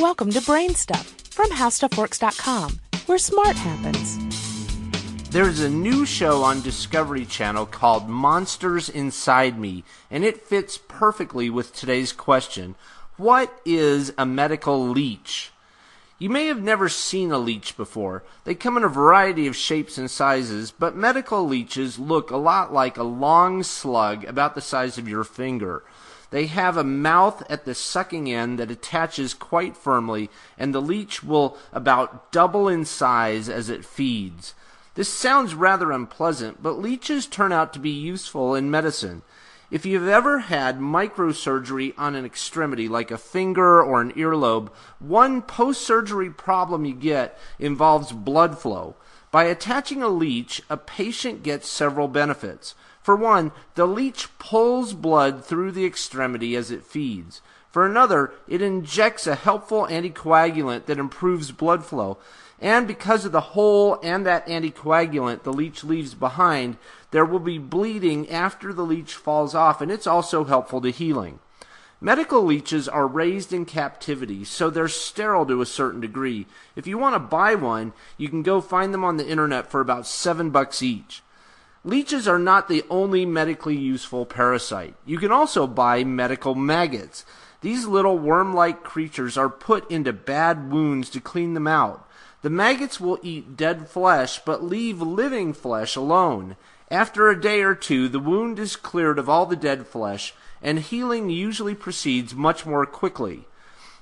Welcome to Brain Stuff from HowStuffWorks.com, where smart happens. There's a new show on Discovery Channel called Monsters Inside Me, and it fits perfectly with today's question What is a medical leech? You may have never seen a leech before. They come in a variety of shapes and sizes, but medical leeches look a lot like a long slug about the size of your finger. They have a mouth at the sucking end that attaches quite firmly, and the leech will about double in size as it feeds. This sounds rather unpleasant, but leeches turn out to be useful in medicine. If you've ever had microsurgery on an extremity, like a finger or an earlobe, one post surgery problem you get involves blood flow. By attaching a leech, a patient gets several benefits. For one, the leech pulls blood through the extremity as it feeds. For another, it injects a helpful anticoagulant that improves blood flow. And because of the hole and that anticoagulant the leech leaves behind, there will be bleeding after the leech falls off, and it's also helpful to healing. Medical leeches are raised in captivity, so they're sterile to a certain degree. If you want to buy one, you can go find them on the internet for about seven bucks each. Leeches are not the only medically useful parasite. You can also buy medical maggots. These little worm like creatures are put into bad wounds to clean them out. The maggots will eat dead flesh but leave living flesh alone. After a day or two, the wound is cleared of all the dead flesh, and healing usually proceeds much more quickly.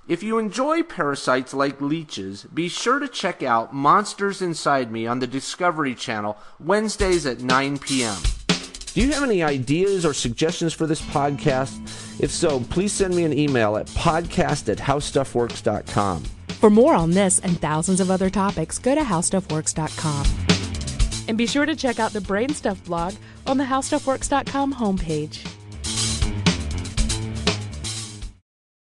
If you enjoy parasites like leeches, be sure to check out Monsters Inside Me on the Discovery Channel Wednesdays at 9 p.m. Do you have any ideas or suggestions for this podcast? If so, please send me an email at podcast at howstuffworks.com. For more on this and thousands of other topics, go to HowStuffWorks.com. And be sure to check out the Brain Stuff blog on the HowStuffWorks.com homepage.